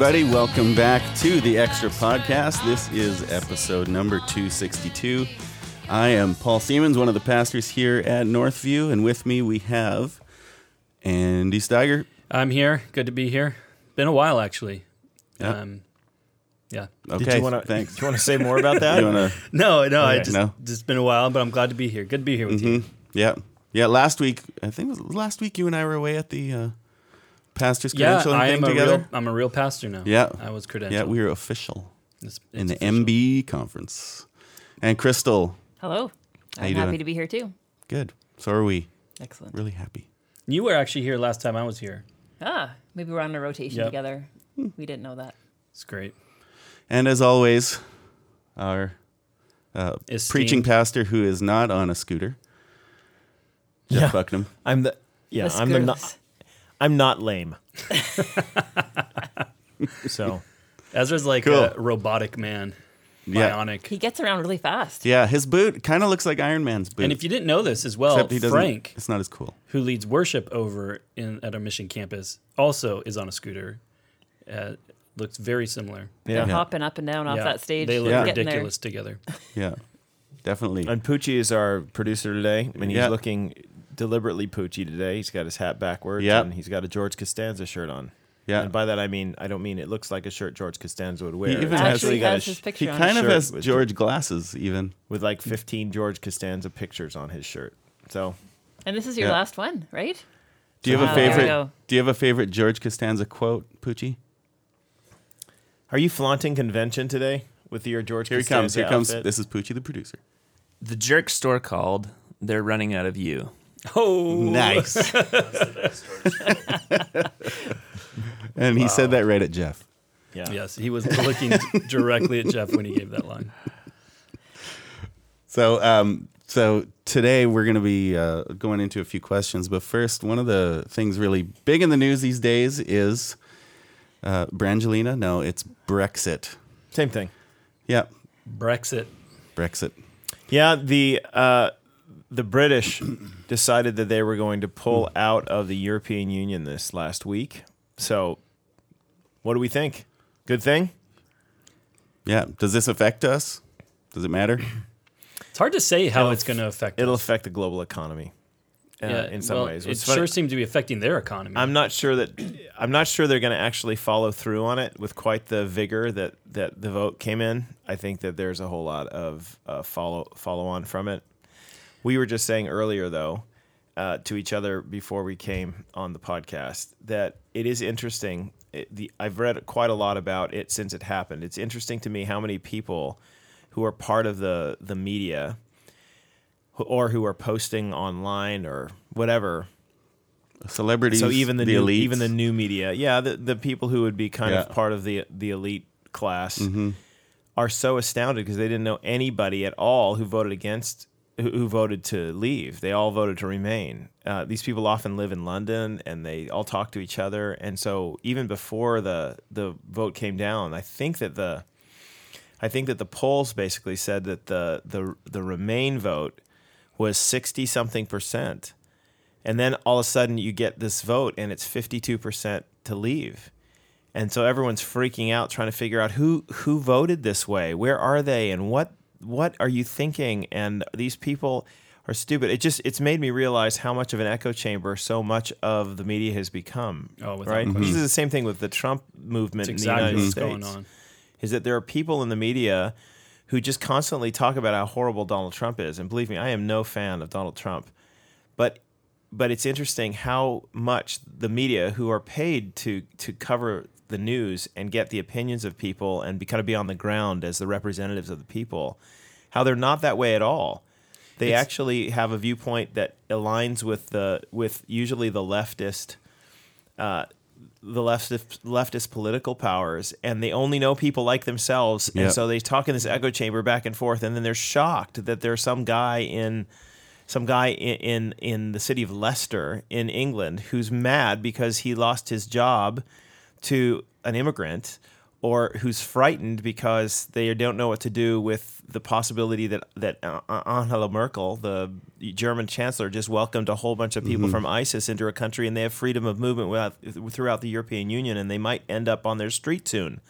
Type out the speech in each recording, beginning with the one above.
Hey, everybody, welcome back to the Extra Podcast. This is episode number 262. I am Paul Siemens, one of the pastors here at Northview, and with me we have Andy Steiger. I'm here. Good to be here. Been a while, actually. Yeah. Um, yeah. Okay, Did you want to? thanks. Do you want to say more about that? You wanna- No, no, I Okay. just No? just been a while, but I'm glad to be here. Good to be here with you. yeah, yeah. Last week, I think it was last week, you and I were away at the uh, pastors Yeah, credentialing I thing am a together. real. I'm a real pastor now. Yeah. I was credentialed. yeah, we are official It's- in the official. MB conference. And Crystal, Hello. How I'm you happy doing? to be here too. good. So are we. Excellent. Really happy. You were actually here last time I was here. Ah, maybe we're on a rotation Yep. together. We didn't know that. It's great. And as always, our uh, preaching pastor who is not on a scooter, Jeff Yeah. Bucknam. I'm the. Yeah, The I'm the. Screws. Not, I'm not lame. so Ezra's like Cool. a robotic man, Yeah. bionic. He gets around really fast. Yeah, his boot kind of looks like Iron Man's boot. And if you didn't know this as well, he. Frank, It's not as cool. who leads worship over in at our mission campus, also is on a scooter. Uh, looks very similar. yeah. Yeah. Hopping up and down off that stage. They look Yeah. ridiculous together. Yeah, definitely. And Poochie is our producer today, and he's Yeah. looking deliberately Poochie today. He's got his hat backwards, Yep. and he's got a George Costanza shirt on. yeah, And by that I mean I don't mean it looks like a shirt George Costanza would wear. He even It's has- Actually actually got a has sh- his he picture on kind it. of has with- George glasses. Even with like 15 George Costanza pictures on his shirt. So And this is your Yeah. last one, right? do you have a Wow, there we favorite? Do you have a favorite George Costanza quote, Poochie? are you flaunting convention today with your George Here he Costanza comes. Here comes. This is Poochie, the producer. The jerk store called. They're running out of you. Oh, Nice. and he said that right at Jeff. yeah. Yes, he was looking directly at Jeff when he gave that line. So, um, so today we're going to be uh, going into a few questions, but first, one of the things really big in the news these days is uh, Brangelina. No, it's Brexit. Same thing. Yeah, Brexit. Brexit. Yeah, the uh, the British decided that they were going to pull out of the European Union this last week. So, what do we think? Good thing. Yeah. Does this affect us? Does it matter? It's hard to say how It'll it's going to affect. It'll us. affect the global economy uh, in some well, ways. It What's sure seems to be affecting their economy. I'm not sure that I'm not sure they're going to actually follow through on it with quite the vigor that that the vote came in. I think that there's a whole lot of uh, follow follow on from it. We were just saying earlier though uh, to each other before we came on the podcast that it is interesting. It, the I've read quite a lot about it since it happened. It's interesting to me how many people who are part of the the media or who are posting online or whatever Celebrities. so even the, new, elites. even the new media, yeah, the the people who would be kind Yeah. of part of the the elite class Mm-hmm. are so astounded because they didn't know anybody at all who voted against who, who voted to leave. They all voted to remain. Uh, these people often live in London and they all talk to each other. And so even before the the vote came down, I think that the I think that the polls basically said that the the the remain vote was sixty something percent. And then all of a sudden you get this vote and it's 52% to leave. And so everyone's freaking out trying to figure out who who voted this way? Where are they and what what are you thinking? And these people are stupid. It just it's made me realize how much of an echo chamber so much of the media has become. Oh, without right? question. This is mm-hmm. the same thing with the Trump movement It's in the exactly United what's States going on. is that there are people in the media who just constantly talk about how horrible Donald Trump is. And believe me, I am no fan of Donald Trump. But but it's interesting how much the media who are paid to to cover the news and get the opinions of people and be kind of be on the ground as the representatives of the people, how they're not that way at all. They It's- actually have a viewpoint that aligns with the with usually the leftist uh, the leftist leftist political powers, and they only know people like themselves, and so they talk in this echo chamber back and forth, and then they're shocked that there's some guy in some guy in, in in the city of Leicester in England who's mad because he lost his job to an immigrant or who's frightened because they don't know what to do with the possibility that that uh, Angela Merkel, the German chancellor, just welcomed a whole bunch of people from ISIS into her country, and they have freedom of movement without, throughout the European Union, and they might end up on their street soon,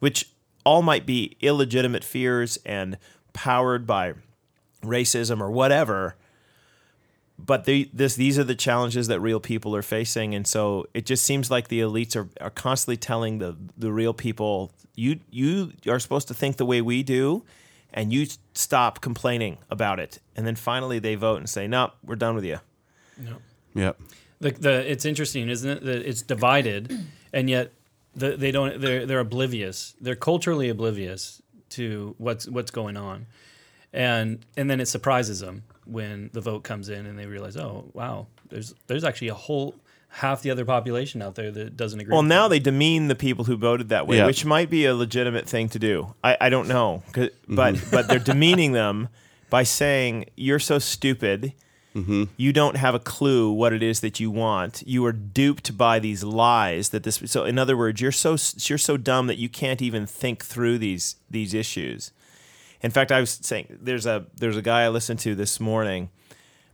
which all might be illegitimate fears and powered by racism or whatever but they, this these are the challenges that real people are facing and so it just seems like the elites are, are constantly telling the the real people you you are supposed to think the way we do and you stop complaining about it and then finally they vote and say no we're done with you Yep. The, the it's interesting, isn't it? That it's divided, and yet the, they don't. They're they're oblivious. They're culturally oblivious to what's what's going on, and and then it surprises them when the vote comes in and they realize, oh wow, there's there's actually a whole half the other population out there that doesn't agree. well now them. they demean the people who voted that way Yeah. which might be a legitimate thing to do i, I don't know 'Cause- mm-hmm. but but they're demeaning them by saying you're so stupid mm-hmm. you don't have a clue what it is that you want. You are duped by these lies that this. So, in other words, you're so you're so dumb that you can't even think through these these issues. In fact, I was saying there's a there's a guy I listened to this morning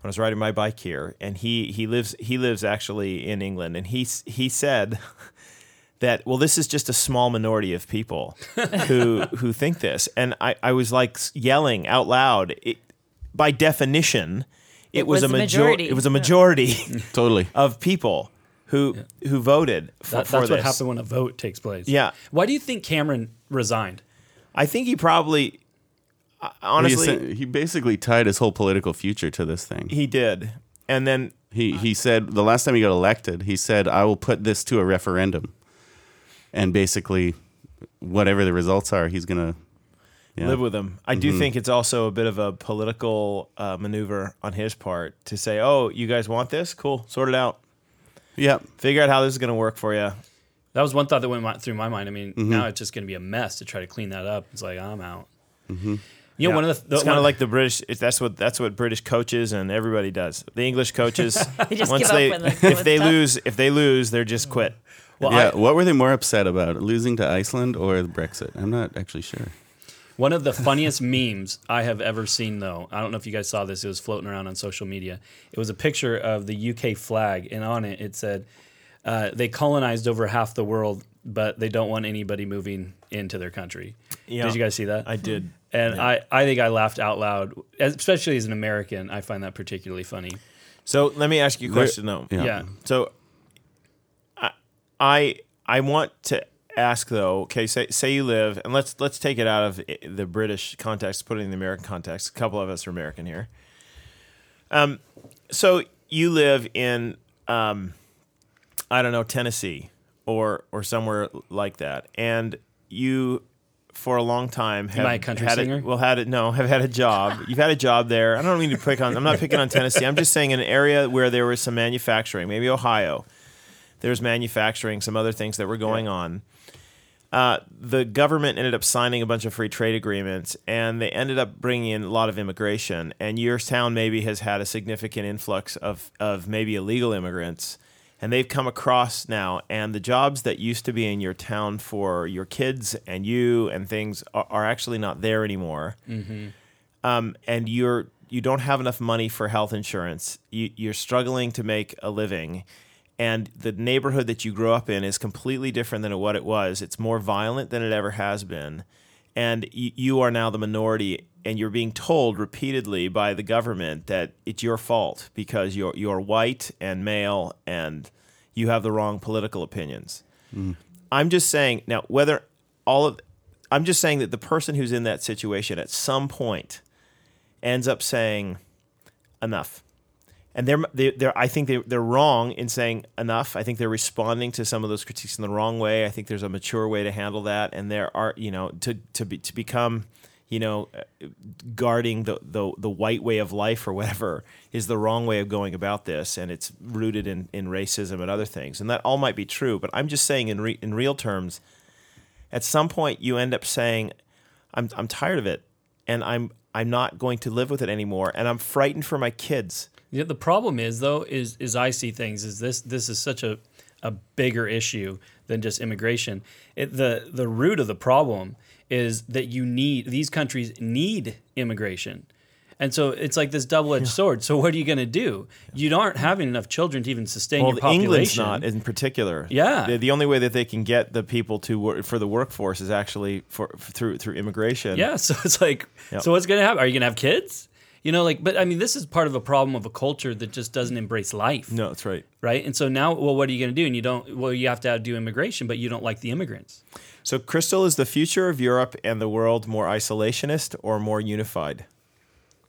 when I was riding my bike here, and he he lives he lives actually in England, and he he said that well, this is just a small minority of people who who think this, and I I was like yelling out loud. It, by definition, it, It was, was a a majority. majority. It was a majority Totally. of people who who voted for, That- for that's this. what happened when a vote takes place. Yeah. Why do you think Cameron resigned? I think he probably, He honestly, sa- he basically tied his whole political future to this thing. he did, and then He he said the last time he got elected, he said, "I will put this to a referendum," and basically, whatever the results are, he's gonna yeah. live with them. I do think it's also a bit of a political uh, maneuver on his part to say, "Oh, you guys want this? Cool, sort it out. Yeah, Figure out how this is going to work for you." That was one thought that went my, through my mind. I mean, Mm-hmm. now it's just going to be a mess to try to clean that up. It's like I'm out. You know, one of the, the it's kind of like the British. It's, that's what that's what British coaches and everybody does. The English coaches, They just once give up they when the- if they tough. lose if they lose, they're just quit. well, yeah. I- what were they more upset about, losing to Iceland or the Brexit? I'm not actually sure. One of the funniest memes I have ever seen, though, I don't know if you guys saw this. It was floating around on social media. It was a picture of the UK flag, and on it it said, uh, "They colonized over half the world, but they don't want anybody moving into their country." Yeah. Did you guys see that? I did. and I, I think I laughed out loud, especially as an American. I find that particularly funny. So let me ask you a question though. Yeah. Yeah. So I I I want to ask though, okay, say say you live and let's let's take it out of the British context, put it in the American context. A couple of us are American here. Um so you live in um I don't know, Tennessee or or somewhere like that. And you for a long time have I a country had singer? A, well had it no, have had a job. You've had a job there. I don't mean to pick on I'm not picking on Tennessee. I'm just saying an area where there was some manufacturing, maybe Ohio there's manufacturing, some other things that were going on. Uh, the government ended up signing a bunch of free trade agreements, and they ended up bringing in a lot of immigration. And your town maybe has had a significant influx of of maybe illegal immigrants, and they've come across now. And the jobs that used to be in your town for your kids and you and things are, are actually not there anymore um, and you're you don't have enough money for health insurance. You, you're struggling to make a living, and the neighborhood that you grew up in is completely different than what it was. It's more violent than it ever has been, and you, you are now the minority. And you're being told repeatedly by the government that it's your fault because you're you're white and male and you have the wrong political opinions. Mm. I'm just saying now whether all of I'm just saying that the person who's in that situation at some point ends up saying enough. And they're, they, they're, I think they, they're wrong in saying enough. I think they're responding to some of those critiques in the wrong way. I think there's a mature way to handle that. And there are, you know, to, to, be, to become, you know, guarding the, the, the white way of life or whatever is the wrong way of going about this. And it's rooted in, in racism and other things. And that all might be true. But I'm just saying in, re, in real terms, at some point you end up saying, I'm, I'm tired of it and I'm, I'm not going to live with it anymore. And I'm frightened for my kids. Yeah, the problem is though is is I see things is this this is such a a bigger issue than just immigration. It, the the root of the problem is that you need these countries need immigration. And so it's like this double-edged sword. So what are you going to do? You aren't having enough children to even sustain Well, your population. England's not in particular. Yeah. the, the only way that they can get the people to work for the workforce is actually for, through through immigration. Yeah, so it's like, Yep. so what's going to happen? Are you going to have kids? You know, like, but I mean, this is part of a problem of a culture that just doesn't embrace life, no, that's right. right? And so now, well, what are you going to do? And you don't, well, you have to do immigration, but you don't like the immigrants. So, Crystal, is the future of Europe and the world more isolationist or more unified?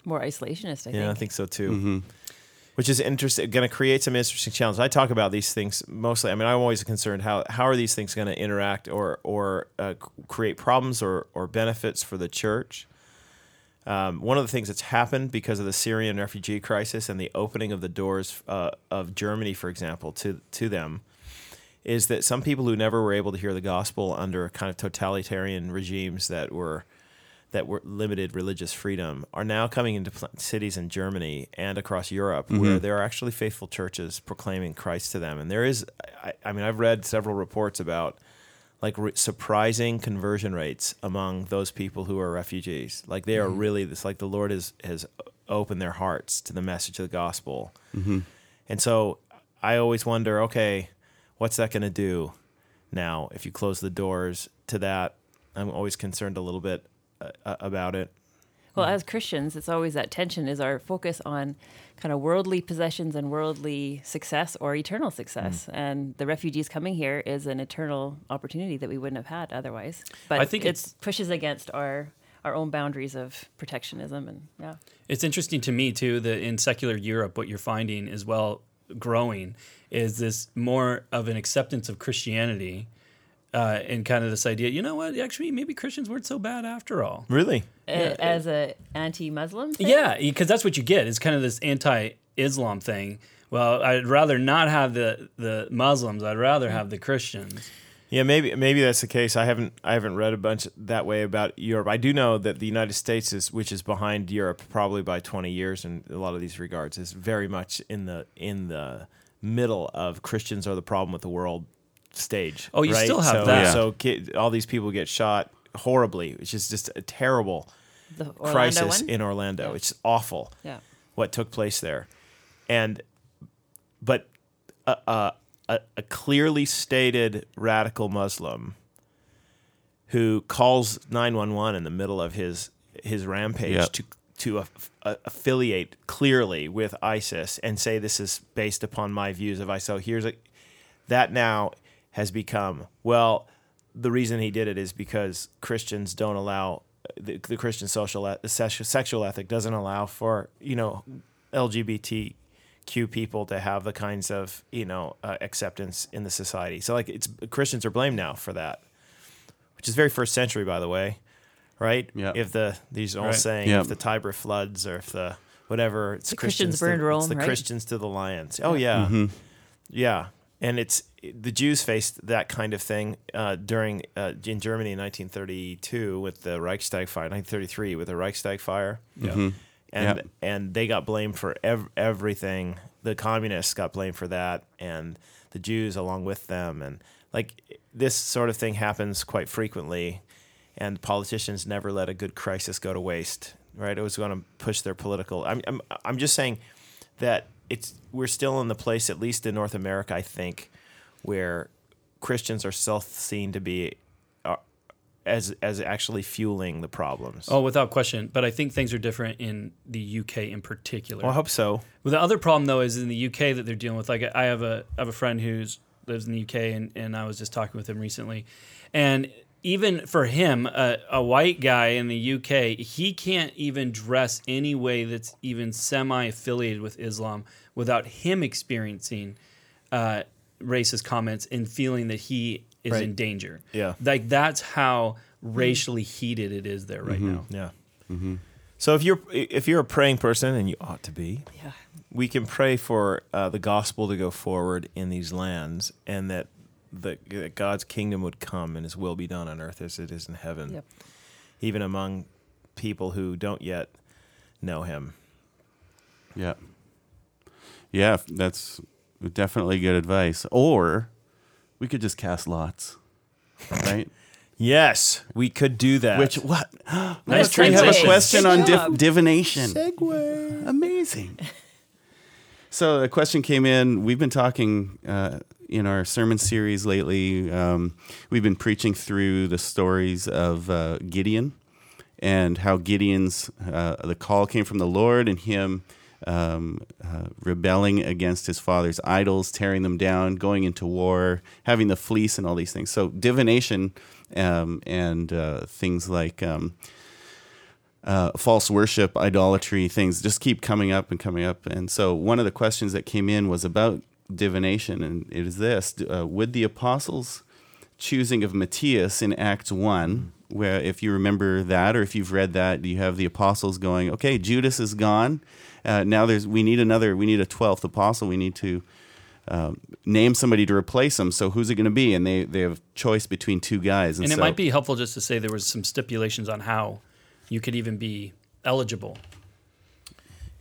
More isolationist, I think. Yeah, I think so too. Which is interesting, going to create some interesting challenges. I talk about these things mostly. I mean, I'm always concerned how how are these things going to interact or or uh, create problems or or benefits for the church. Um, one of the things that's happened because of the Syrian refugee crisis and the opening of the doors uh, of Germany, for example, to to them, is that some people who never were able to hear the gospel under kind of totalitarian regimes that were that were limited religious freedom are now coming into pl- cities in Germany and across Europe where there are actually faithful churches proclaiming Christ to them. And there is, I, I mean, I've read several reports about like re- surprising conversion rates among those people who are refugees. Like they are really, it's like the Lord has has opened their hearts to the message of the gospel. And so I always wonder, okay, what's that going to do now if you close the doors to that? I'm always concerned a little bit uh, about it. Well, Mm. as Christians, it's always that tension is our focus on kind of worldly possessions and worldly success or eternal success. Mm. And the refugees coming here is an eternal opportunity that we wouldn't have had otherwise. But I think it pushes against our our own boundaries of protectionism and yeah. It's interesting to me too that in secular Europe, what you're finding as well growing is this more of an acceptance of Christianity, uh, and kind of this idea. You know what? Actually, maybe Christians weren't so bad after all. Really? A- As a anti-Muslim thing? Yeah, because that's what you get. It's kind of this anti-Islam thing. Well, I'd rather not have the the Muslims. I'd rather have the Christians. Yeah, maybe maybe that's the case. I haven't I haven't read a bunch that way about Europe. I do know that the United States is which is behind Europe probably by 20 years in a lot of these regards is very much in the in the middle of Christians are the problem with the world stage. Oh, you right? still have so, that. So kid, all these people get shot horribly, which is just a terrible The crisis one? in Orlando. Yeah. It's awful Yeah. what took place there, and but a, a, a, a clearly stated radical Muslim who calls nine one one in the middle of his his rampage Yep. to to aff- a- affiliate clearly with ISIS and say this is based upon my views of ISIS. So here's a that now has become well. The reason he did it is because Christians don't allow the, the Christian social sex- sexual ethic doesn't allow for you know LGBTQ people to have the kinds of you know uh, acceptance in the society. So like it's Christians are blamed now for that, which is very first century by the way, right? Yeah. If the these old Right. saying Yeah. if the Tiber floods or if the whatever it's The Christians to- burned Rome, it's the right? Christians to the lions. Oh yeah. Yeah, and it's the Jews faced that kind of thing uh, during uh, in Germany in 1932 with the Reichstag fire, 1933 with the Reichstag fire, Yeah. and Yep. and they got blamed for ev- everything. The communists got blamed for that, and the Jews along with them, and like this sort of thing happens quite frequently, and politicians never let a good crisis go to waste. Right? It was going to push their political. I'm I'm I'm just saying that it's we're still in the place, at least in North America, I think, where Christians are still seen to be uh, as as actually fueling the problems. Oh, without question. But I think things are different in the UK in particular. well, I hope so. Well, the other problem though is in the UK that they're dealing with. Like I have a I have a friend who's lives in the UK, and, and I was just talking with him recently, and even for him, a, a white guy in the UK, he can't even dress any way that's even semi affiliated with Islam without him experiencing uh, racist comments and feeling that he is Right. in danger. Yeah. like that's how racially heated it is there right now. Yeah. So if you're if you're a praying person, and you ought to be, Yeah. we can pray for uh, the gospel to go forward in these lands, and that the, that God's kingdom would come and His will be done on earth as it is in heaven, Yep. even among people who don't yet know Him. Yeah. Yeah, that's definitely good advice. Or We could just cast lots, right? Yes, we could do that. Which what? Nice we have a question on div- divination. segue. Amazing. So a question came in. We've been talking uh, in our sermon series lately. Um, we've been preaching through the stories of uh, Gideon and how Gideon's uh, the call came from the Lord and him um, uh, rebelling against his father's idols, tearing them down, going into war, having the fleece, and all these things. So divination um, and uh, things like. Um, uh, false worship, idolatry, things just keep coming up and coming up. And so, one of the questions that came in was about divination, and it is this: uh, Would the apostles' choosing of Matthias in Acts one, where if you remember that, or if you've read that, you have the apostles going, "Okay, Judas is gone. Uh, now there's we need another. We need a twelfth apostle. We need to." Um, name somebody to replace him. So who's it going to be? And they, they have choice between two guys. And it so- might be helpful just to say there was some stipulations on how you could even be eligible.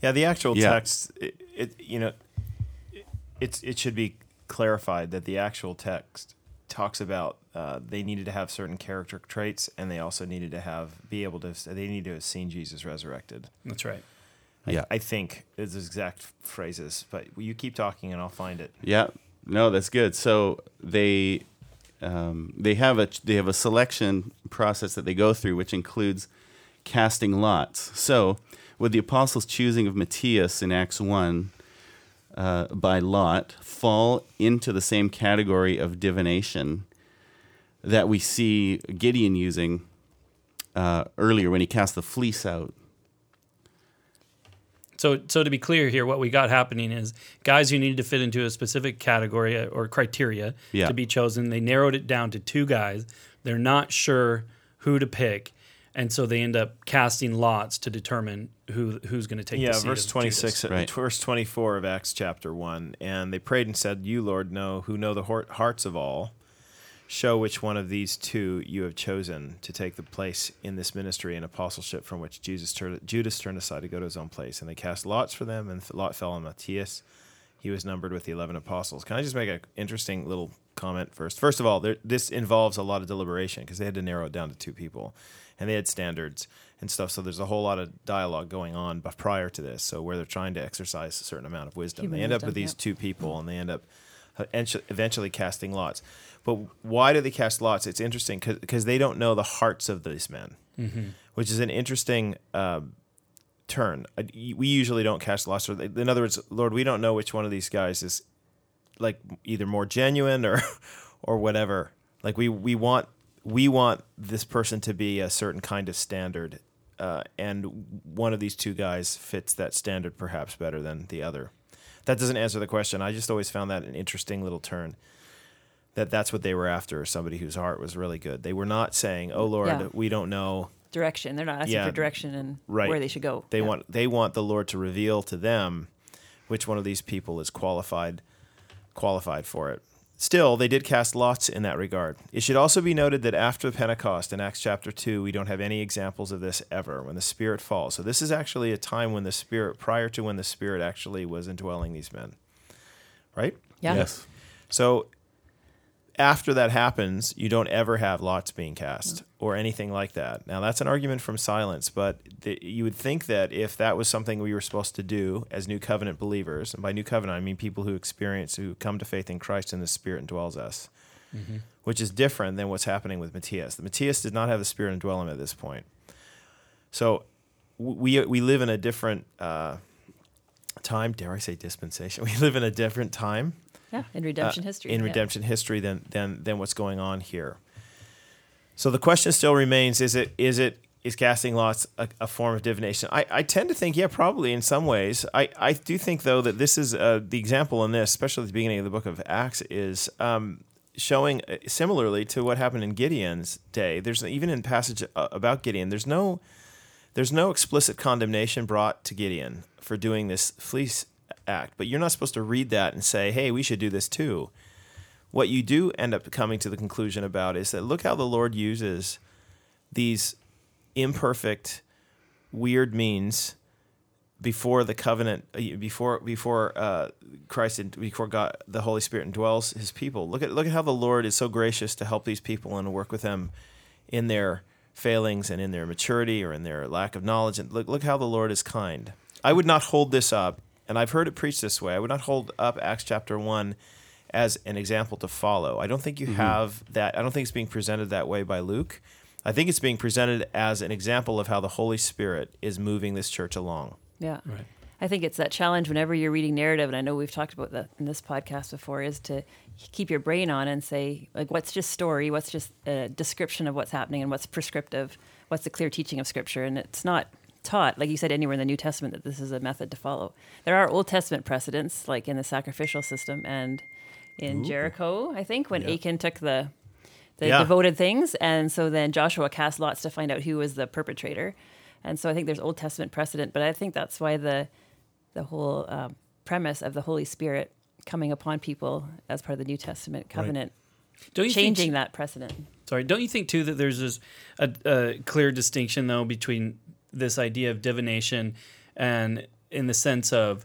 Yeah, the actual Yeah. text, it, it you know, it, it's it should be clarified that the actual text talks about uh, they needed to have certain character traits, and they also needed to have be able to they need to have seen Jesus resurrected. That's right. I, Yeah. I think is the exact phrases, but you keep talking and I'll find it. Yeah, no, that's good. So they um, they have a they have a selection process that they go through, which includes casting lots. So, with the apostles choosing of Matthias in Acts one uh, by lot, fall into the same category of divination that we see Gideon using uh, earlier when he cast the fleece out. So, so to be clear here, what we got happening is guys who needed to fit into a specific category uh, or criteria Yeah. to be chosen. They narrowed it down to two guys. They're not sure who to pick, and so they end up casting lots to determine who who's going to take. yeah, the seat verse of twenty Judas. six, uh, Right. verse twenty four of Acts chapter one, and they prayed and said, "You, Lord, know who know the hearts of all. Show which one of these two you have chosen to take the place in this ministry and apostleship from which Jesus turned, Judas turned aside to go to his own place. And they cast lots for them, and lot fell on Matthias. He was numbered with the eleven apostles. Can I just make an interesting little comment first? First of all, there, this involves a lot of deliberation because they had to narrow it down to two people, and they had standards and stuff. So there's a whole lot of dialogue going on b- prior to this. So where they're trying to exercise a certain amount of wisdom, Human they end up with these yep. two people, and they end up eventually casting lots. But why do they cast lots? It's interesting because they don't know the hearts of these men, which is an interesting um, turn. Uh, We usually don't cast lots. Or in other words, Lord, we don't know which one of these guys is like either more genuine or or whatever. Like we we want we want this person to be a certain kind of standard, uh, and one of these two guys fits that standard perhaps better than the other. That doesn't answer the question. I just always found that an interesting little turn. That that's what they were after, somebody whose heart was really good. They were not saying, "Oh Lord, Yeah. we don't know." Direction. They're not asking Yeah. for direction and Right. where they should go. They Yeah. want they want the Lord to reveal to them which one of these people is qualified qualified for it. Still, they did cast lots in that regard. It should also be noted that after Pentecost in Acts chapter 2, we don't have any examples of this ever when the Spirit falls. So this is actually a time when the Spirit prior to when the Spirit actually was indwelling these men. Right? Yeah. Yes. So after that happens, you don't ever have lots being cast or anything like that. Now, that's an argument from silence, but the, you would think that if that was something we were supposed to do as new covenant believers, and by new covenant, I mean people who experience, who come to faith in Christ and the Spirit indwells us, which is different than what's happening with Matthias. The Matthias did not have the Spirit indwell him at this point. So we, we live in a different uh, time, dare I say dispensation? We live in a different time Yeah. In redemption uh, history. in yeah. redemption history than than than what's going on here. So the question still remains: Is it is it is casting lots a, a form of divination? I, I tend to think yeah, probably in some ways. I, I do think though that this is uh, the example in this, especially at the beginning of the book of Acts, is um, showing uh, similarly to what happened in Gideon's day. There's even in passage uh, about Gideon. There's no there's no explicit condemnation brought to Gideon for doing this fleece act, but you're not supposed to read that and say, "Hey, we should do this too." What you do end up coming to the conclusion about is that look how the Lord uses these imperfect, weird means before the covenant, uh, before before uh, Christ, and before God, the Holy Spirit indwells His people. Look at look at how the Lord is so gracious to help these people and work with them in their failings and in their maturity or in their lack of knowledge. And look look how the Lord is kind. I would not hold this up, and I've heard it preached this way. I would not hold up Acts chapter one as an example to follow. I don't think you mm-hmm. have that. I don't think it's being presented that way by Luke. I think it's being presented as an example of how the Holy Spirit is moving this church along. Yeah. Right. I think it's that challenge whenever you're reading narrative, and I know we've talked about that in this podcast before, is to keep your brain on and say, like, what's just story, what's just a description of what's happening, and what's prescriptive, what's the clear teaching of Scripture. And it's not taught, like you said, anywhere in the New Testament that this is a method to follow. There are Old Testament precedents, like in the sacrificial system and in Jericho, I think, when Achan took the the Yeah. devoted things, and so then Joshua cast lots to find out who was the perpetrator. And so I think there's Old Testament precedent, but I think that's why the the whole um, premise of the Holy Spirit coming upon people as part of the New Testament covenant, Don't you changing think, that precedent. Sorry, don't you think too that there's this a, a clear distinction though between this idea of divination and in the sense of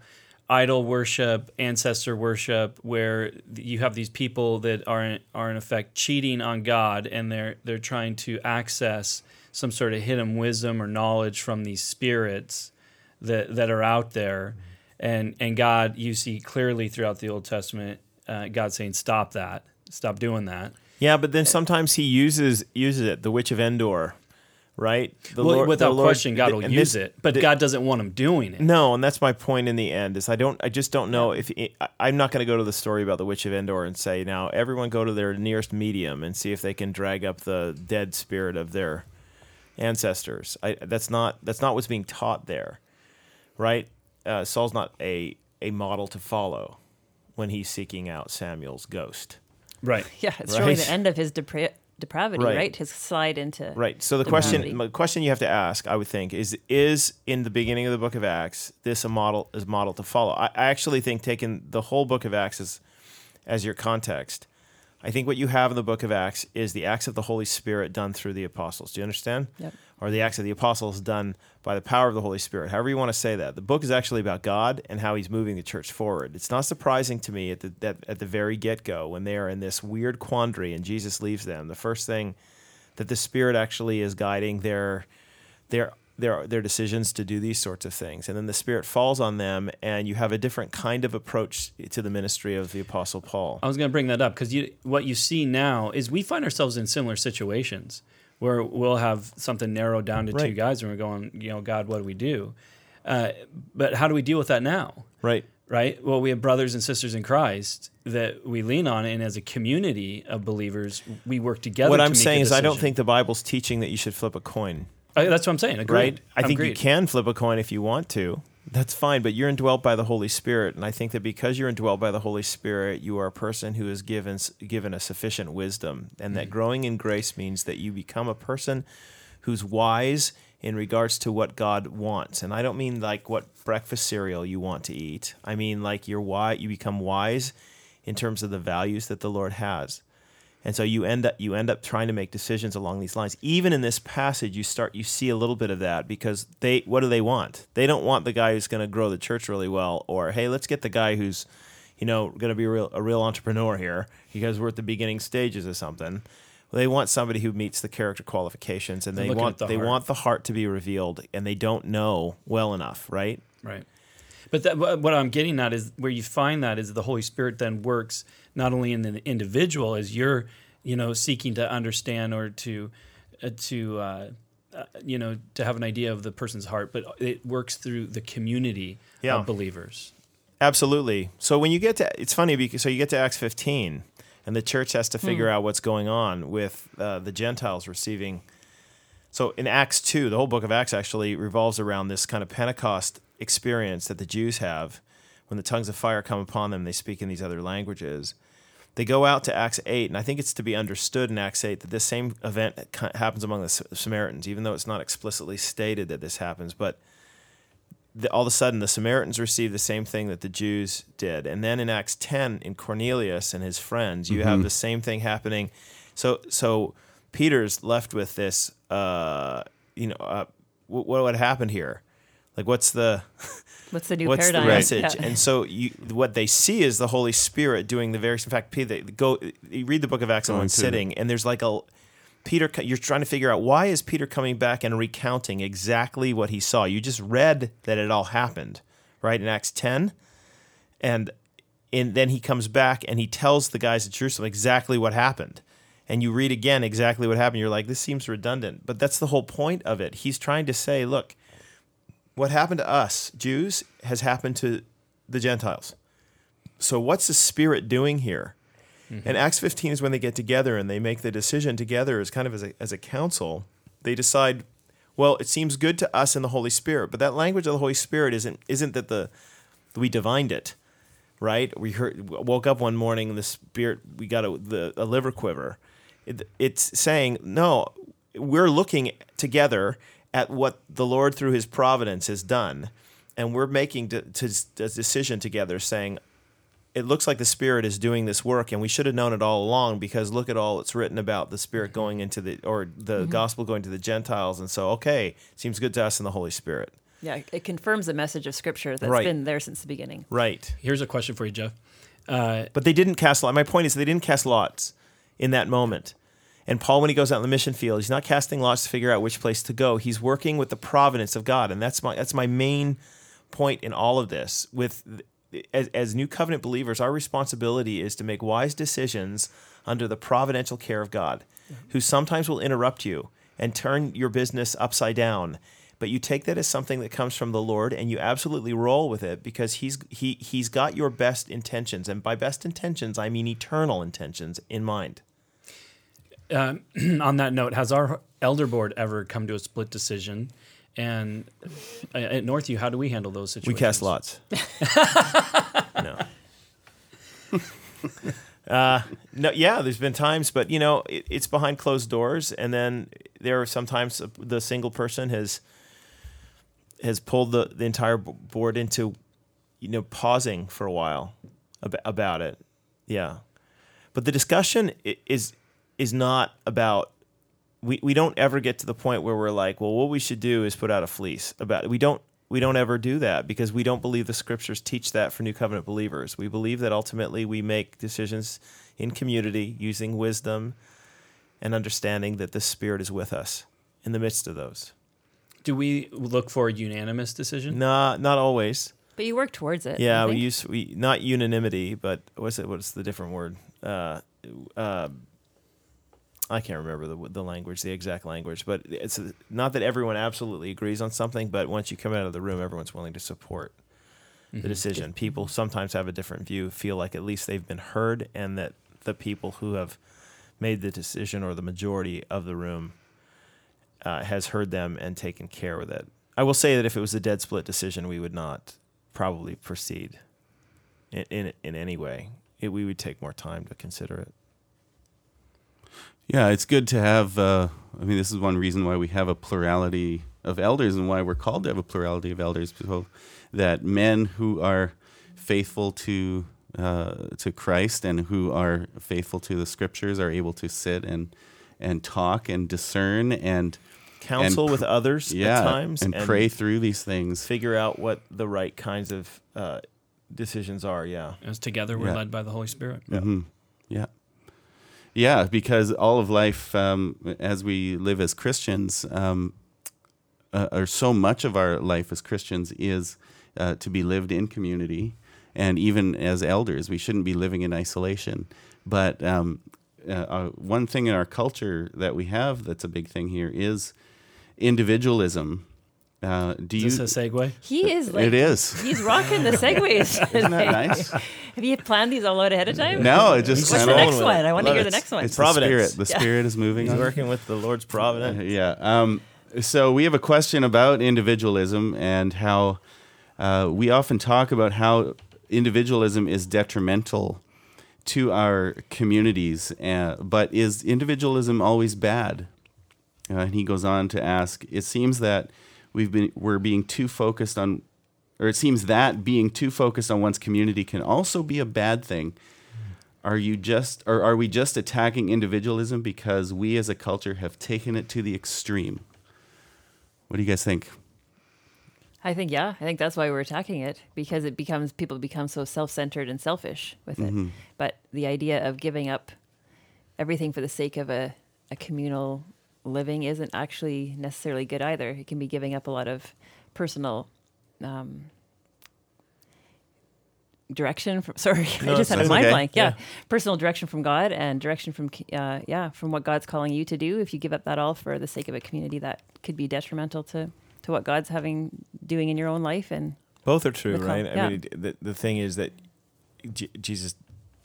idol worship, ancestor worship, where you have these people that are in, are in effect cheating on God and they're they're trying to access some sort of hidden wisdom or knowledge from these spirits that that are out there, and and God you see clearly throughout the Old Testament, uh, God saying stop that, stop doing that. Yeah, but then sometimes he uses uses it. The Witch of Endor, right? The well, Lord- without the Lord- question, God will and use this- it, but the- God doesn't want him doing it. No, and that's my point in the end. Is I don't, I just don't know if I- I'm not going to go to the story about the Witch of Endor and say now everyone go to their nearest medium and see if they can drag up the dead spirit of their ancestors. I, that's not that's not what's being taught there, right? Uh, Saul's not a a model to follow when he's seeking out Samuel's ghost. Right. Yeah, it's showing Right. the end of his depra- depravity, Right. right. His slide into Right. So the Depravity. question, the question you have to ask, I would think, is: Is in the beginning of the Book of Acts this a model is model to follow? I, I actually think taking the whole Book of Acts as as your context, I think what you have in the Book of Acts is the acts of the Holy Spirit done through the apostles. Do you understand? Yep. Or the acts of the apostles done by the power of the Holy Spirit. However you want to say that. The book is actually about God and how He's moving the church forward. It's not surprising to me at the that, at the very get go when they are in this weird quandary and Jesus leaves them. The first thing that the Spirit actually is guiding their their their their decisions to do these sorts of things, and then the Spirit falls on them, and you have a different kind of approach to the ministry of the Apostle Paul. I was going to bring that up because you, what you see now is we find ourselves in similar situations where we'll have something narrowed down to two guys and we're going, you know, God, what do we do? Uh, but how do we deal with that now? Right. Right? Well, we have brothers and sisters in Christ that we lean on, and as a community of believers, we work together. What to I'm saying is, I don't think the Bible's teaching that you should flip a coin. Uh, that's what I'm saying. Agreed. Right? I think you can flip a coin if you want to. That's fine, but you're indwelt by the Holy Spirit, and I think that because you're indwelt by the Holy Spirit, you are a person who is given given a sufficient wisdom, and that growing in grace means that you become a person who's wise in regards to what God wants. And I don't mean like what breakfast cereal you want to eat. I mean like you're wise, you become wise in terms of the values that the Lord has. And so you end up you end up trying to make decisions along these lines. Even in this passage, you start you see a little bit of that because they what do they want? They don't want the guy who's going to grow the church really well, or hey, let's get the guy who's, you know, going to be a real a real entrepreneur here because we're at the beginning stages of something. Well, they want somebody who meets the character qualifications, and They're they want the they heart. want the heart to be revealed, and they don't know well enough, right? Right. But that, what what I'm getting at is where you find that is the Holy Spirit then works not only in the individual as you're, you know, seeking to understand or to, uh, to, uh, uh, you know, to have an idea of the person's heart, but it works through the community Yeah. of believers. Absolutely. So when you get to, it's funny because so you get to Acts 15, and the church has to figure out what's going on with uh, the Gentiles receiving. So in Acts 2, the whole book of Acts actually revolves around this kind of Pentecost experience that the Jews have when the tongues of fire come upon them. They speak in these other languages. They go out to Acts 8, and I think it's to be understood in Acts 8 that this same event happens among the Samaritans, even though it's not explicitly stated that this happens. But the, all of a sudden the Samaritans receive the same thing that the Jews did. And then in Acts 10, in Cornelius and his friends, you have the same thing happening. So, so Peter's left with this, uh, you know, uh, what, what happened here? Like, what's the What's the new what's paradigm? the message? Yeah. And so you, what they see is the Holy Spirit doing the various. In fact, Peter, they go. You read the Book of Acts in one through sitting, and there's like a Peter. You're trying to figure out why is Peter coming back and recounting exactly what he saw. You just read that it all happened, right in Acts ten, and and then he comes back and he tells the guys at Jerusalem exactly what happened. And you read again exactly what happened. You're like, this seems redundant, but that's the whole point of it. He's trying to say, look, what happened to us Jews has happened to the Gentiles. So what's the Spirit doing here? Mm-hmm. And Acts 15 is when they get together and they make the decision together as kind of as a, as a council. They decide, well, it seems good to us in the Holy Spirit, but that language of the Holy Spirit isn't isn't that the we divined it, right? We heard woke up one morning and the Spirit we got a the a liver quiver. It, it's saying no, we're looking together at what the Lord through His providence has done, and we're making to, to, a decision together, saying it looks like the Spirit is doing this work, and we should have known it all along because look at all it's written about the Spirit going into the or the gospel going to the Gentiles, and so okay, seems good to us in the Holy Spirit, yeah, it confirms the message of Scripture that's Right. been there since the beginning. right? Here's a question for you, Jeff. Uh, But they didn't cast lots. My point is they didn't cast lots in that moment. And Paul, when he goes out in the mission field, he's not casting lots to figure out which place to go. He's working with the providence of God, and that's my that's my main point in all of this. With as, as new covenant believers, our responsibility is to make wise decisions under the providential care of God, who sometimes will interrupt you and turn your business upside down. But you take that as something that comes from the Lord, and you absolutely roll with it because he's he he's got your best intentions, and by best intentions, I mean eternal intentions in mind. Um, on that note, has our elder board ever come to a split decision? And uh, at Northview, how do we handle those situations? We cast lots. no. uh, no, yeah, there's been times, but you know, it, it's behind closed doors, and then there are sometimes the single person has has pulled the, the entire board into, you know, pausing for a while ab- about it. Yeah, but the discussion is is not about we, we don't ever get to the point where we're like, well, what we should do is put out a fleece about it. We don't we don't ever do that because we don't believe the scriptures teach that for new covenant believers. We believe that ultimately we make decisions in community using wisdom and understanding that the Spirit is with us in the midst of those. Do we look for a unanimous decision? Not not always. But you work towards it. Yeah, we use we not unanimity, but what's it? What's the different word? Uh, uh, I can't remember the the language, the exact language, but it's not that everyone absolutely agrees on something, but once you come out of the room, everyone's willing to support the decision. People sometimes have a different view, feel like at least they've been heard, and that the people who have made the decision or the majority of the room uh, has heard them and taken care with it. I will say that if it was a dead split decision, we would not probably proceed in in, in any way. It, we would take more time to consider it. Yeah, it's good to have. Uh, I mean, this is one reason why we have a plurality of elders and why we're called to have a plurality of elders, so that men who are faithful to uh, to Christ and who are faithful to the Scriptures are able to sit and and talk and discern and Counsel pr- with others yeah at times and, pray through these things. figure out what the right kinds of uh, decisions are. Yeah. As together we're Yeah. led by the Holy Spirit. hmm Yeah. Yeah, because all of life, um, as we live as Christians, um, uh, or so much of our life as Christians is uh, to be lived in community. And even as elders, we shouldn't be living in isolation. But um, uh, uh, one thing in our culture that we have that's a big thing here is individualism. Uh, do Is you? this a segue? He is like it is. He's rocking the segues. Isn't that nice? Have you planned these all out ahead of time? No, it just What's kind the next one? it. I want to Love hear it. the next one. It's Providence. the spirit. The Yeah. spirit is moving. He's on. working with the Lord's providence. Yeah. Um, so we have a question about individualism and how uh, we often talk about how individualism is detrimental to our communities. Uh, but is individualism always bad? Uh, and he goes on to ask. It seems that we've been we're being too focused on, or it seems that being too focused on one's community can also be a bad thing. Are you just, or are we just attacking individualism because we as a culture have taken it to the extreme? What do you guys think? I think yeah, I think that's why we're attacking it because it becomes people become so self-centered and selfish with it. Mm-hmm. But the idea of giving up everything for the sake of a, a communal living isn't actually necessarily good either. It can be giving up a lot of personal um, direction from sorry No, i just had a mind okay. blank yeah. Yeah. personal direction from god and direction from uh, yeah from what god's calling you to do if you give up that all for the sake of a community that could be detrimental to to what god's having doing in your own life and Both are true, The com- right? yeah. I mean, the the thing is that J- Jesus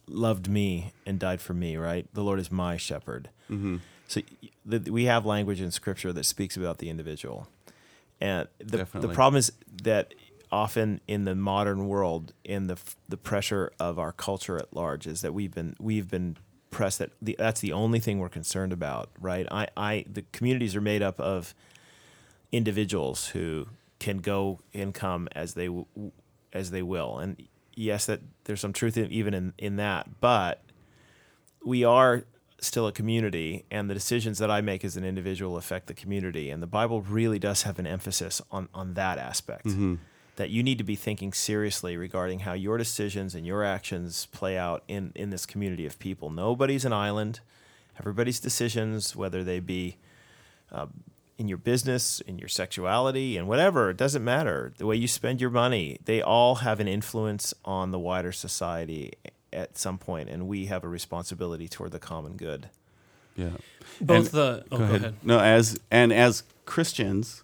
loved me and died for me, right? The Lord is my shepherd. Mm-hmm. So the, we have language in Scripture that speaks about the individual, and the the problem is that often in the modern world, in the the pressure of our culture at large, is that we've been we've been pressed that the, that's the only thing we're concerned about, right? I, I the communities are made up of individuals who can go and come as they as they will, and yes, that there's some truth in, even in in that, but we are still a community and the decisions that I make as an individual affect the community. And the Bible really does have an emphasis on on that aspect that you need to be thinking seriously regarding how your decisions and your actions play out in in this community of people. Nobody's an island. Everybody's decisions whether they be uh, in your business in your sexuality and whatever it doesn't matter. The way you spend your money they all have an influence on the wider society at some point and we have a responsibility toward the common good Yeah. Both And- the oh, go, ahead. No, as and as Christians,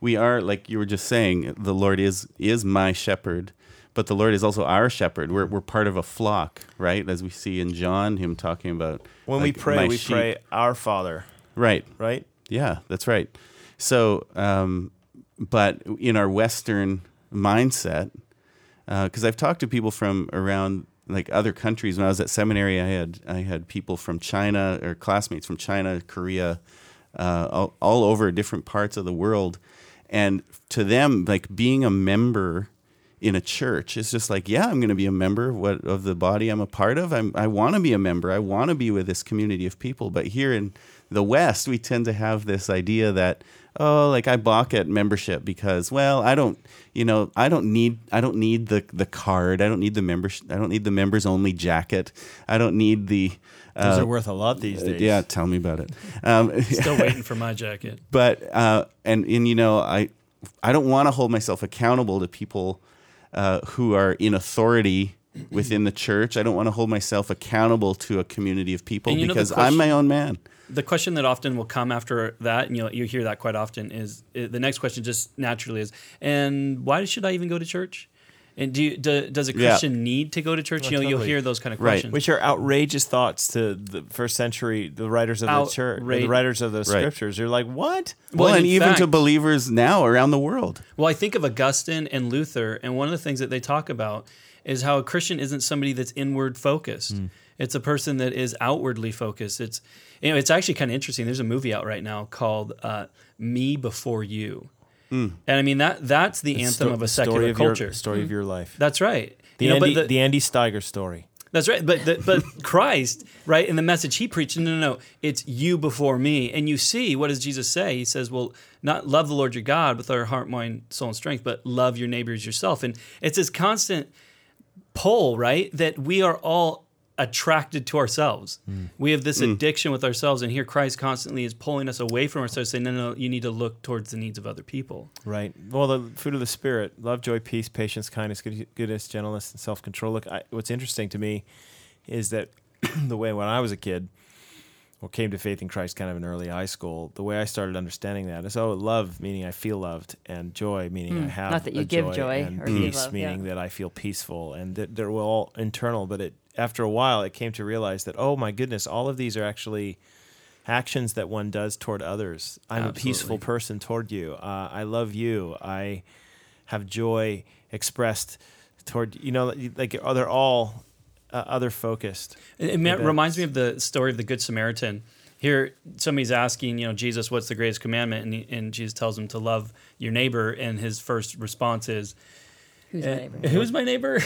we are like you were just saying. The Lord is is my shepherd, but the Lord is also our shepherd. We're we're part of a flock, right? As we see in John, him talking about when like, we pray we sheep. pray our father right? right Yeah, that's right. So, um, but in our Western mindset, because I've talked to people from around like other countries. When I was at seminary, I had I had people from China or classmates from China, Korea, uh, all, all over different parts of the world, and to them, like being a member in a church is just like, yeah, I'm going to be a member of what of the body I'm a part of. I'm, I want to be a member. I want to be with this community of people. But here in the West, we tend to have this idea that oh, like I balk at membership because well, I don't, you know, I don't need I don't need the the card. I don't need the membership. I don't need the members only jacket. I don't need the. those uh, are worth a lot these days yeah, tell me about it. Um, Still waiting for my jacket. but uh, and and you know I I don't want to hold myself accountable to people uh, who are in authority within the church. I don't want to hold myself accountable to a community of people because I'm my own man. The question that often will come after that, and you you hear that quite often, is uh, the next question just naturally is, and why should I even go to church? And do, you, do does a Yeah. Christian need to go to church? Oh, you know, you'll hear those kind of Right. questions. which are outrageous thoughts to the first century the writers of the church the writers of the Right. scriptures you're like what Well, Well, and in even to believers now around the world. Well, I think of Augustine and Luther, and one of the things that they talk about is how a Christian isn't somebody that's inward focused. Hmm. It's a person that is outwardly focused. It's you know, it's actually kind of interesting. There's a movie out right now called uh, "Me Before You," Hmm. and I mean that that's the anthem Sto- of a story secular of culture. your, story of your life That's right. the, You know, but Andy, the- the Andy Steiger story That's right. But the, but Christ, right, in the message he preached, no, no, no, it's you before me. And you see, what does Jesus say? He says, well, not love the Lord your God with our heart, mind, soul, and strength, but love your neighbors yourself. And it's this constant pull, right, that we are all attracted to ourselves. Hmm. We have this hmm. addiction with ourselves. And here Christ constantly is pulling us away from ourselves, saying, no, no, you need to look towards the needs of other people. right well the fruit of the spirit love joy peace patience kindness goodness gentleness and self-control look I, what's interesting to me is that the way when i was a kid or came to faith in christ kind of in early high school the way i started understanding that is oh love meaning i feel loved and joy meaning hmm. i have not that you a give joy and or peace love, yeah. meaning that i feel peaceful and that they're all internal but it after a while it came to realize that oh my goodness all of these are actually actions that one does toward others. I'm a peaceful person toward you. Uh, I love you. I have joy expressed toward you know like they're all uh, other focused. It, it reminds me of the story of the Good Samaritan. Here, somebody's asking, you know, Jesus, what's the greatest commandment? And, he, and Jesus tells him to love your neighbor. And his first response is, who's my "Eh, neighbor Who's my neighbor?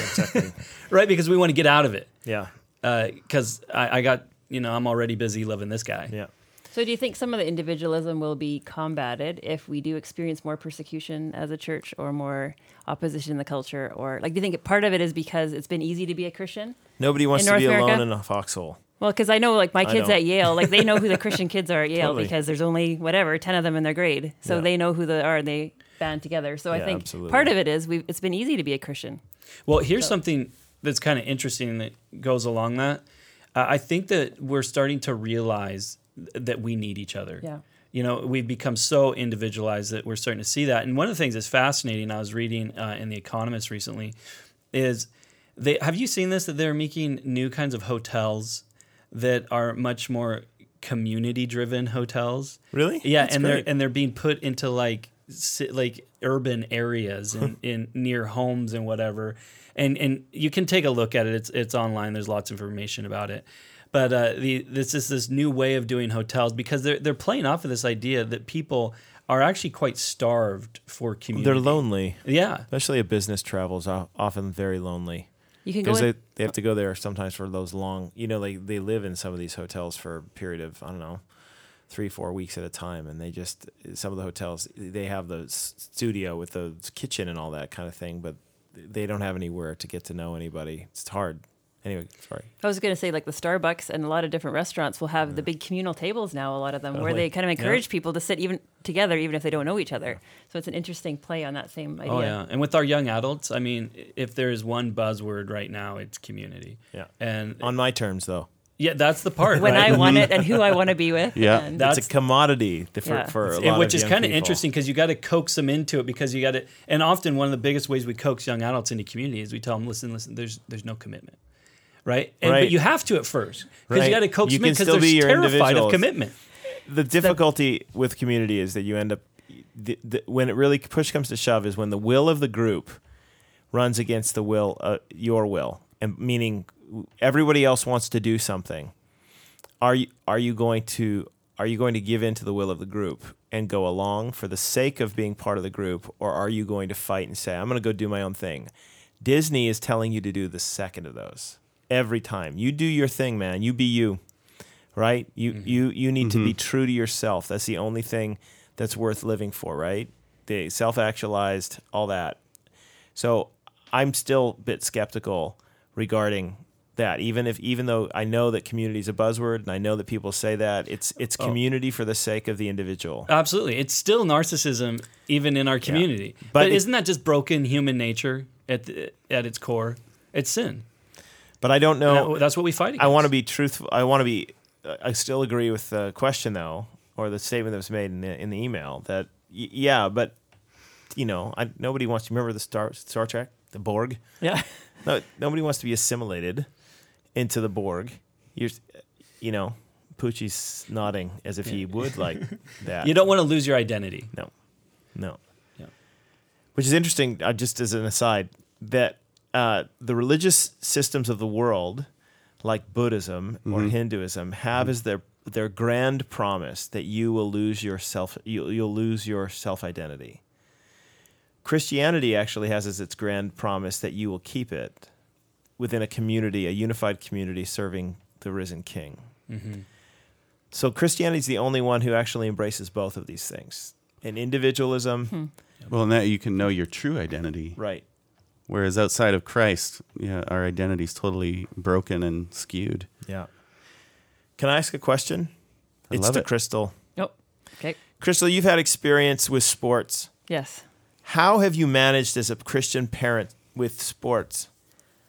right? Because we want to get out of it. Yeah, Because I, I got, you know, I'm already busy loving this guy. yeah. So, do you think some of the individualism will be combated if we do experience more persecution as a church or more opposition in the culture? Or, like, do you think part of it is because it's been easy to be a Christian? Nobody wants In to North be alone in a foxhole. Well, because I know, like, my kids at Yale, like, they know who the Christian kids are at Yale Totally. because there's only, whatever, 10 of them in their grade. So Yeah. they know who they are and they band together. So I think absolutely. part of it is we've, it's been easy to be a Christian. Well, here's something that's kind of interesting that goes along that. Uh, I think that we're starting to realize th- that we need each other. Yeah. You know, we've become so individualized that we're starting to see that. And one of the things that's fascinating, I was reading uh, in The Economist recently, is they have you seen this that they're making new kinds of hotels that are much more community driven hotels. Really? Yeah, That's and great. they're and they're being put into like ci- like urban areas in, in near homes and whatever. And and you can take a look at it. It's it's online. There's lots of information about it. But uh, the this is this new way of doing hotels because they're they're playing off of this idea that people are actually quite starved for community. They're lonely. Yeah. Especially a business travels o- often very lonely You can go because they, they have to go there sometimes for those long. You know, like they live in some of these hotels for a period of I don't know, three four weeks at a time, and they just some of the hotels they have the studio with the kitchen and all that kind of thing, but they don't have anywhere to get to know anybody. It's hard. Anyway, sorry. I was going to say, like the Starbucks and a lot of different restaurants will have the big communal tables now. A lot of them where oh, they kind of encourage people to sit even together, even if they don't know each other. So it's an interesting play on that same oh, idea. Oh yeah. And with our young adults, I mean, if there is one buzzword right now, it's community. Yeah. And On my terms, though, yeah, that's the part. When right? I want it and who I want to be with. Yeah. and- That's- it's a commodity for, Yeah. for a And which of is kind of interesting because you got to coax them into it because you got to and often one of the biggest ways we coax young adults into community is we tell them listen listen there's there's no commitment right and Right. but you have to at first because Right. you got to coax them in can because they're be your terrified of commitment the difficulty with community is that you end up the, the, when it really push comes to shove is when the will of the group runs against the will uh, your will and meaning everybody else wants to do something. Are you are you going to are you going to give in to the will of the group and go along for the sake of being part of the group or are you going to fight and say i'm going to go do my own thing disney is telling you to do the second of those every time. You do your thing man. You be you right? You mm-hmm. you you need to be mm-hmm. true to yourself. That's the only thing that's worth living for right? The self-actualized all that. So i'm still a bit skeptical regarding that even if even though i know that community is a buzzword and i know that people say that it's it's oh. community for the sake of the individual absolutely it's still narcissism even in our community But but, it- isn't that just broken human nature at the, at its core it's sin but i don't know that's what we fight against I want to be truthful. I want to be. I still agree with the question though, or the statement that was made in the, in the email that y- yeah, but you know, I, nobody wants to remember the Star Star Trek, the Borg. Yeah. No, nobody wants to be assimilated into the Borg. You're, you know, Poochie's nodding as if he would like that. you don't want to lose your identity No, no. Yeah. Which is interesting. Uh, just as an aside, that uh, the religious systems of the world, like Buddhism or Hinduism, have as their their grand promise that you will lose your self. You, you'll lose your self identity. Christianity actually has as its grand promise that you will keep it within a community, a unified community serving the risen King. Mm-hmm. So Christianity is the only one who actually embraces both of these things. And individualism, hmm. Well, and that you can know your true identity. right. Whereas outside of Christ, yeah, our identity is totally broken and skewed. Yeah. Can I ask a question? I it's love to it. Crystal. Oh, okay. Crystal, you've had experience with sports. Yes. How have you managed as a Christian parent with sports?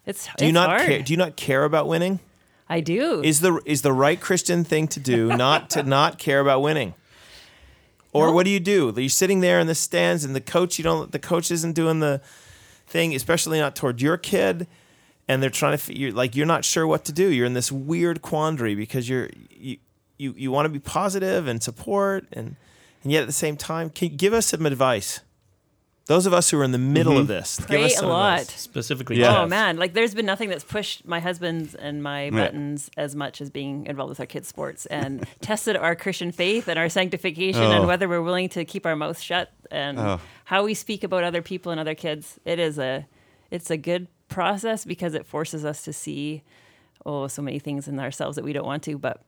It's, Do you it's not hard. care, do you not care about winning? I do. Is the is the right Christian thing to do not to not care about winning? Or No. what do you do? You're sitting there in the stands and the coach you don't the coach isn't doing the thing, especially not toward your kid, and they're trying to you're like you're not sure what to do. You're in this weird quandary because you're you you, you want to be positive and support and and yet at the same time, can give us some advice? Those of us who are in the middle of mm-hmm. this, give us a some lot. advice. specifically Yeah. Oh man, like there's been nothing that's pushed my husband's and my buttons as much as being involved with our kids' sports and tested our Christian faith and our sanctification Oh. and whether we're willing to keep our mouth shut and Oh. how we speak about other people and other kids. It is a it's a good process because it forces us to see oh so many things in ourselves that we don't want to, but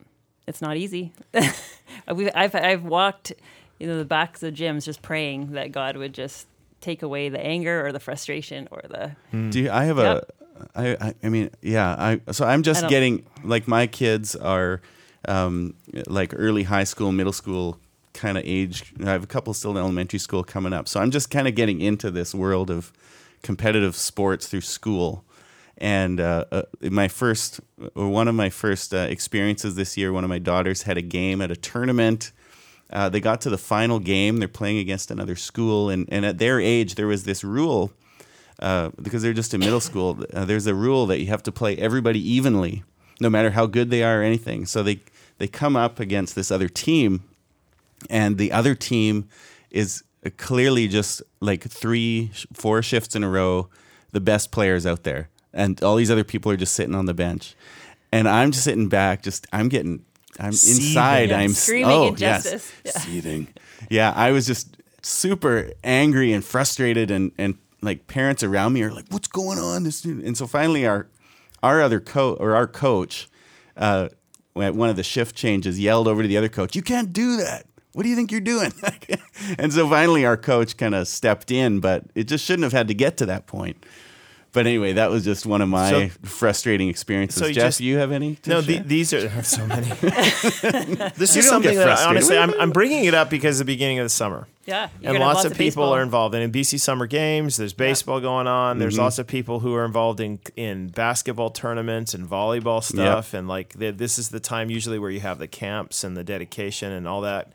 it's not easy. I've I've walked, you know, the backs of gyms just praying that God would just take away the anger or the frustration or the. Do you, I have Yep. a? I, I I mean yeah I so I'm just getting like my kids are um, like early high school middle school kind of age I have a couple still in elementary school coming up so I'm just kind of getting into this world of competitive sports through school and uh, uh, my first or one of my first uh, experiences this year one of my daughters had a game at a tournament uh, they got to the final game they're playing against another school and, and at their age there was this rule uh, because they're just in middle school, uh, there's a rule that you have to play everybody evenly, no matter how good they are or anything. So they they come up against this other team, and the other team is clearly just like three, four shifts in a row, the best players out there, and all these other people are just sitting on the bench, and I'm just sitting back, just I'm getting. I'm inside. Yeah, I'm screaming oh, injustice. Yes, Yeah. seething. Yeah, I was just super angry and frustrated, and and like parents around me are like, "What's going on?" This dude-" and so finally our our other coach or our coach uh, at one of the shift changes yelled over to the other coach, "You can't do that." What do you think you're doing? and so finally, our coach kind of stepped in, but it just shouldn't have had to get to that point. But anyway, that was just one of my So- frustrating experiences. so you Jeff, just- you have any? to No, the, these are so many. this You is something get that frustrated. honestly, I'm, I'm bringing it up because of the beginning of the summer. Yeah, you're and gonna lots, of people are involved. And in BC Summer Games, there's baseball going on. There's Mm-hmm. lots of people who are involved in in basketball tournaments and volleyball stuff. And like the, this is the time usually where you have the camps and the dedication and all that.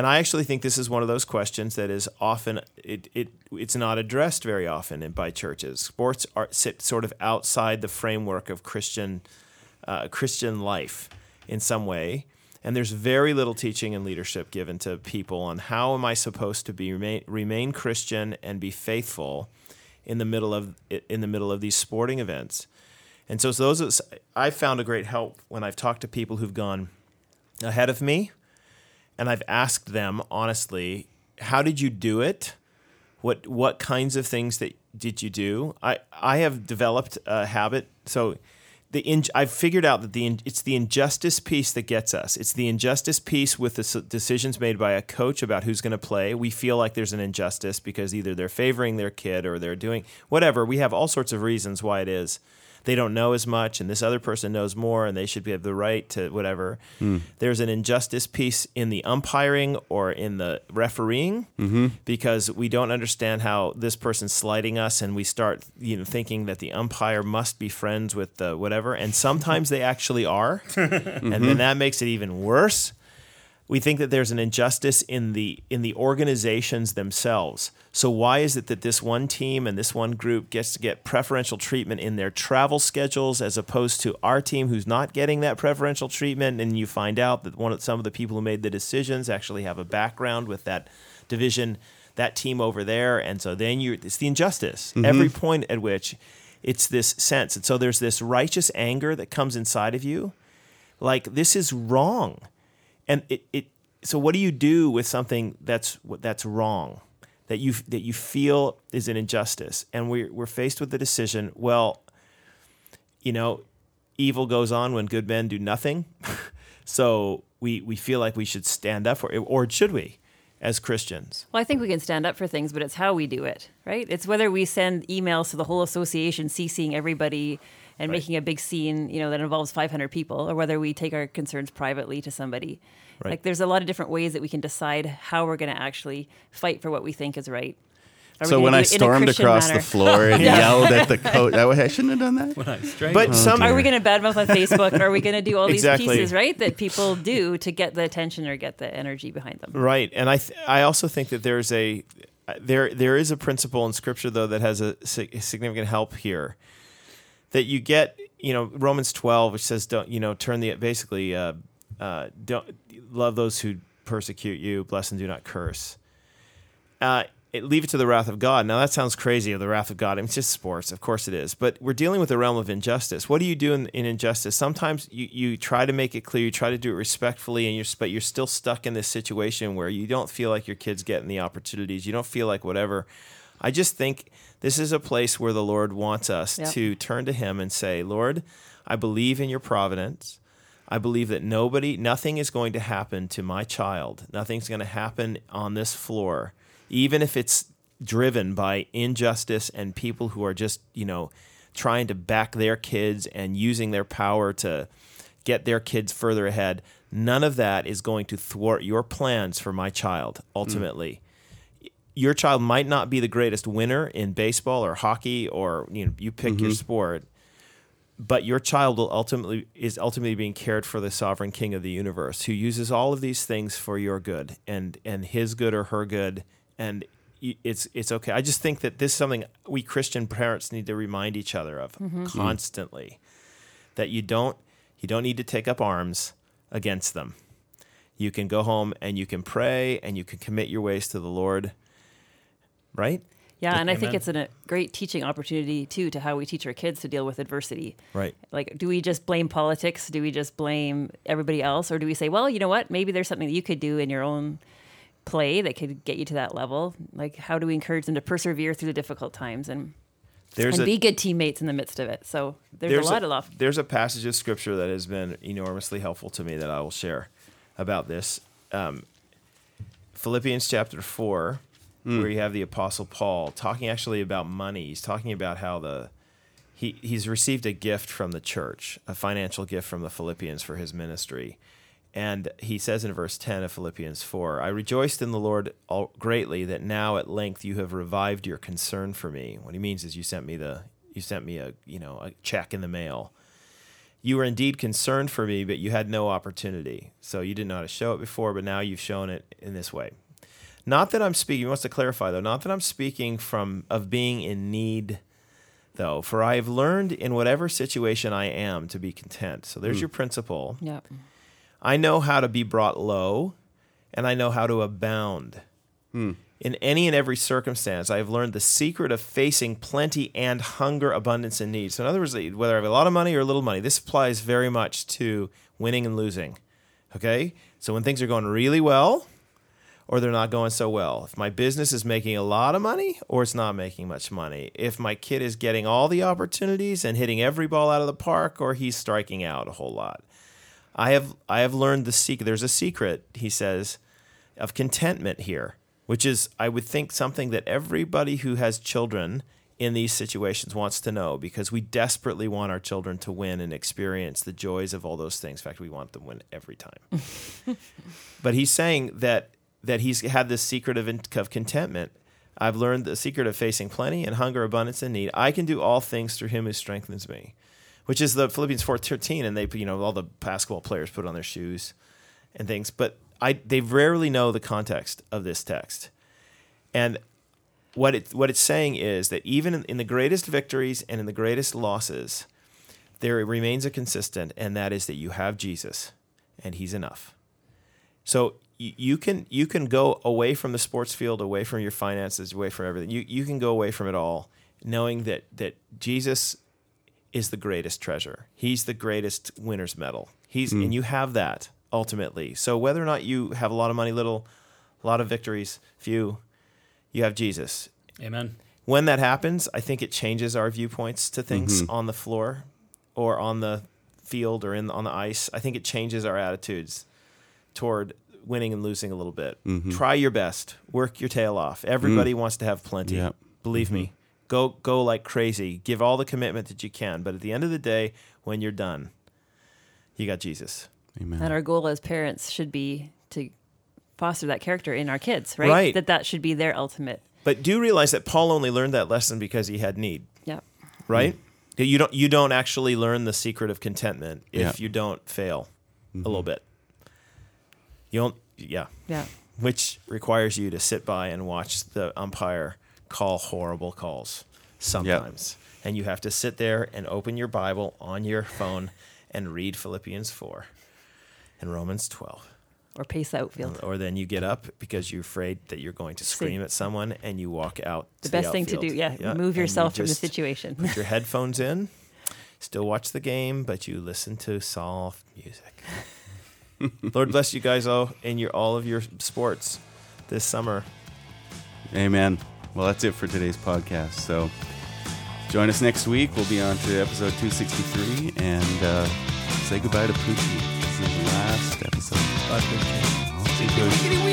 And I actually think this is one of those questions that is often it, it it's not addressed very often in, by churches. Sports are sit sort of outside the framework of Christian uh, Christian life in some way, and there's very little teaching and leadership given to people on how am I supposed to be remain, remain Christian and be faithful in the middle of in the middle of these sporting events. And so, so those I've found a great help when I've talked to people who've gone ahead of me and I've asked them honestly, how did you do it? What what kinds of things that did you do? I I have developed a habit. So the in, I've figured out that the in, it's the injustice piece that gets us. It's the injustice piece with the decisions made by a coach about who's going to play. We feel like there's an injustice because either they're favoring their kid or they're doing whatever. We have all sorts of reasons why it is. They don't know as much, and this other person knows more, and they should have the right to whatever. Hmm. There's an injustice piece in the umpiring or in the refereeing mm-hmm. because we don't understand how this person's sliding us, and we start you know thinking that the umpire must be friends with the whatever, and sometimes they actually are, and then that makes it even worse we think that there's an injustice in the in the organizations themselves. So why is it that this one team and this one group gets to get preferential treatment in their travel schedules as opposed to our team who's not getting that preferential treatment and you find out that one of some of the people who made the decisions actually have a background with that division that team over there and so then you it's the injustice. Mm-hmm. Every point at which it's this sense. And so there's this righteous anger that comes inside of you like this is wrong and it, it so what do you do with something that's that's wrong that you that you feel is an injustice? And we're, we're faced with the decision well you know evil goes on when good men do nothing. So we we feel like we should stand up for it or should we as christians? Well, I think we can stand up for things, but it's how we do it, right? It's whether we send emails to the whole association, CCing everybody and Right. making a big scene, you know, that involves 500 people, or whether we take our concerns privately to somebody. Right. Like, there's a lot of different ways that we can decide how we're going to actually fight for what we think is right. Are So when I in a stormed Christian across manner? the floor and yelled at the coach, I, I shouldn't have done that. When I strangled but him. some Are we going to badmouth on Facebook? Are we going to do all these pieces, right, that people do to get the attention or get the energy behind them? Right, and I th- I also think that there's a there there is a principle in Scripture though that has a, sig- significant help here. That you get, you know, Romans twelve, which says, "Don't you know, turn the basically, uh, uh, don't love those who persecute you, bless and do not curse." Uh, it, leave it to the wrath of God. Now that sounds crazy. The wrath of God, I mean, it's just sports, of course it is. But we're dealing with the realm of injustice. What do you do in, in injustice? Sometimes you, you try to make it clear, you try to do it respectfully, and you're but you're still stuck in this situation where you don't feel like your kid's getting the opportunities. You don't feel like whatever. I just think this is a place where the Lord wants us Yep. to turn to Him and say, Lord, I believe in your providence. I believe that nobody, nothing is going to happen to my child. Nothing's going to happen on this floor, even if it's driven by injustice and people who are just, you know, trying to back their kids and using their power to get their kids further ahead. None of that is going to thwart your plans for my child hmm. ultimately. Your child might not be the greatest winner in baseball or hockey or you know you pick your mm-hmm. sport, but your child will ultimately is ultimately being cared for the sovereign king of the universe who uses all of these things for your good and and his good or her good and it's it's okay. I just think that this is something we Christian parents need to remind each other of mm-hmm. Mm-hmm. constantly that you don't you don't need to take up arms against them. You can go home and you can pray and you can commit your ways to the Lord. Right? Yeah, and I think Amen. it's a great teaching opportunity too to how we teach our kids to deal with adversity. Right. Like, do we just blame politics? Do we just blame everybody else, or do we say, well, you know what? Maybe there's something that you could do in your own play that could get you to that level. Like, how do we encourage them to persevere through the difficult times and There's and a be good teammates in the midst of it? So there's, a lot of love. There's a passage of scripture that has been enormously helpful to me that I will share about this. Um, Philippians chapter 4, where hmm. you have the Apostle Paul talking actually about money. He's talking about how the he, he's received a gift from the church, a financial gift from the Philippians for his ministry. And he says in verse 10 of Philippians 4, I rejoiced in the Lord all, greatly that now at length you have revived your concern for me. What he means is you sent me the you sent me a, you know, a check in the mail. You were indeed concerned for me, but you had no opportunity. So you didn't know how to show it before, but now you've shown it in this way. Not that I'm speaking, he wants to clarify though, not that I'm speaking from of being in need though, for I have learned in whatever situation I am to be content. So there's hmm. your principle. Yeah. I know how to be brought low, and I know how to abound. Hmm. In any and every circumstance, I have learned the secret of facing plenty and hunger, abundance, and need. So, in other words, whether I have a lot of money or a little money, this applies very much to winning and losing. Okay? So, when things are going really well, or they're not going so well. If my business is making a lot of money or it's not making much money. If my kid is getting all the opportunities and hitting every ball out of the park or he's striking out a whole lot. I have I have learned the secret. There's a secret, he says, of contentment here, which is I would think something that everybody who has children in these situations wants to know because we desperately want our children to win and experience the joys of all those things. In fact, we want them to win every time. but he's saying that that he's had this secret of, of contentment. I've learned the secret of facing plenty and hunger, abundance, and need. I can do all things through him who strengthens me, which is the Philippians 4.13. And they, you know, all the basketball players put on their shoes and things. But I, they rarely know the context of this text. And what, it, what it's saying is that even in, in the greatest victories and in the greatest losses, there remains a consistent, and that is that you have Jesus, and he's enough. So you, you can you can go away from the sports field, away from your finances, away from everything. You you can go away from it all, knowing that that Jesus is the greatest treasure. He's the greatest winner's medal. He's and hmm. you have that ultimately. So whether or not you have a lot of money, little, a lot of victories, few, you have Jesus. Amen. When that happens, I think it changes our viewpoints to things mm-hmm. on the floor or on the field or in on the ice. I think it changes our attitudes toward winning and losing a little bit. Mm-hmm. Try your best. Work your tail off. Everybody mm. wants to have plenty. Yep. Believe me. Mm-hmm. Go go like crazy. Give all the commitment that you can. But at the end of the day, when you're done, you got Jesus. Amen. And our goal as parents should be to foster that character in our kids, right? Right. That that should be their ultimate. But do realize that Paul only learned that lesson because he had need. Yeah. right? You don't you don't actually learn the secret of contentment if Yeah. you don't fail a little mm-hmm. bit. You don't yeah, Yeah. which requires you to sit by and watch the umpire call horrible calls sometimes. And you have to sit there and open your Bible on your phone and read Philippians 4 and Romans 12. Or pace the outfield. Or then you get up because you're afraid that you're going to scream at someone and you walk out. The to best thing to do, outfield. yeah, and move you yourself from the situation. put your headphones in, still watch the game, but you listen to soft music. Lord bless you guys all in your all of your sports this summer. Amen. Well, that's it for today's podcast. So join us next week. We'll be on to episode 263 and uh, say goodbye to Poochie. This is the last episode. Five big change. Wiggity, wiggity.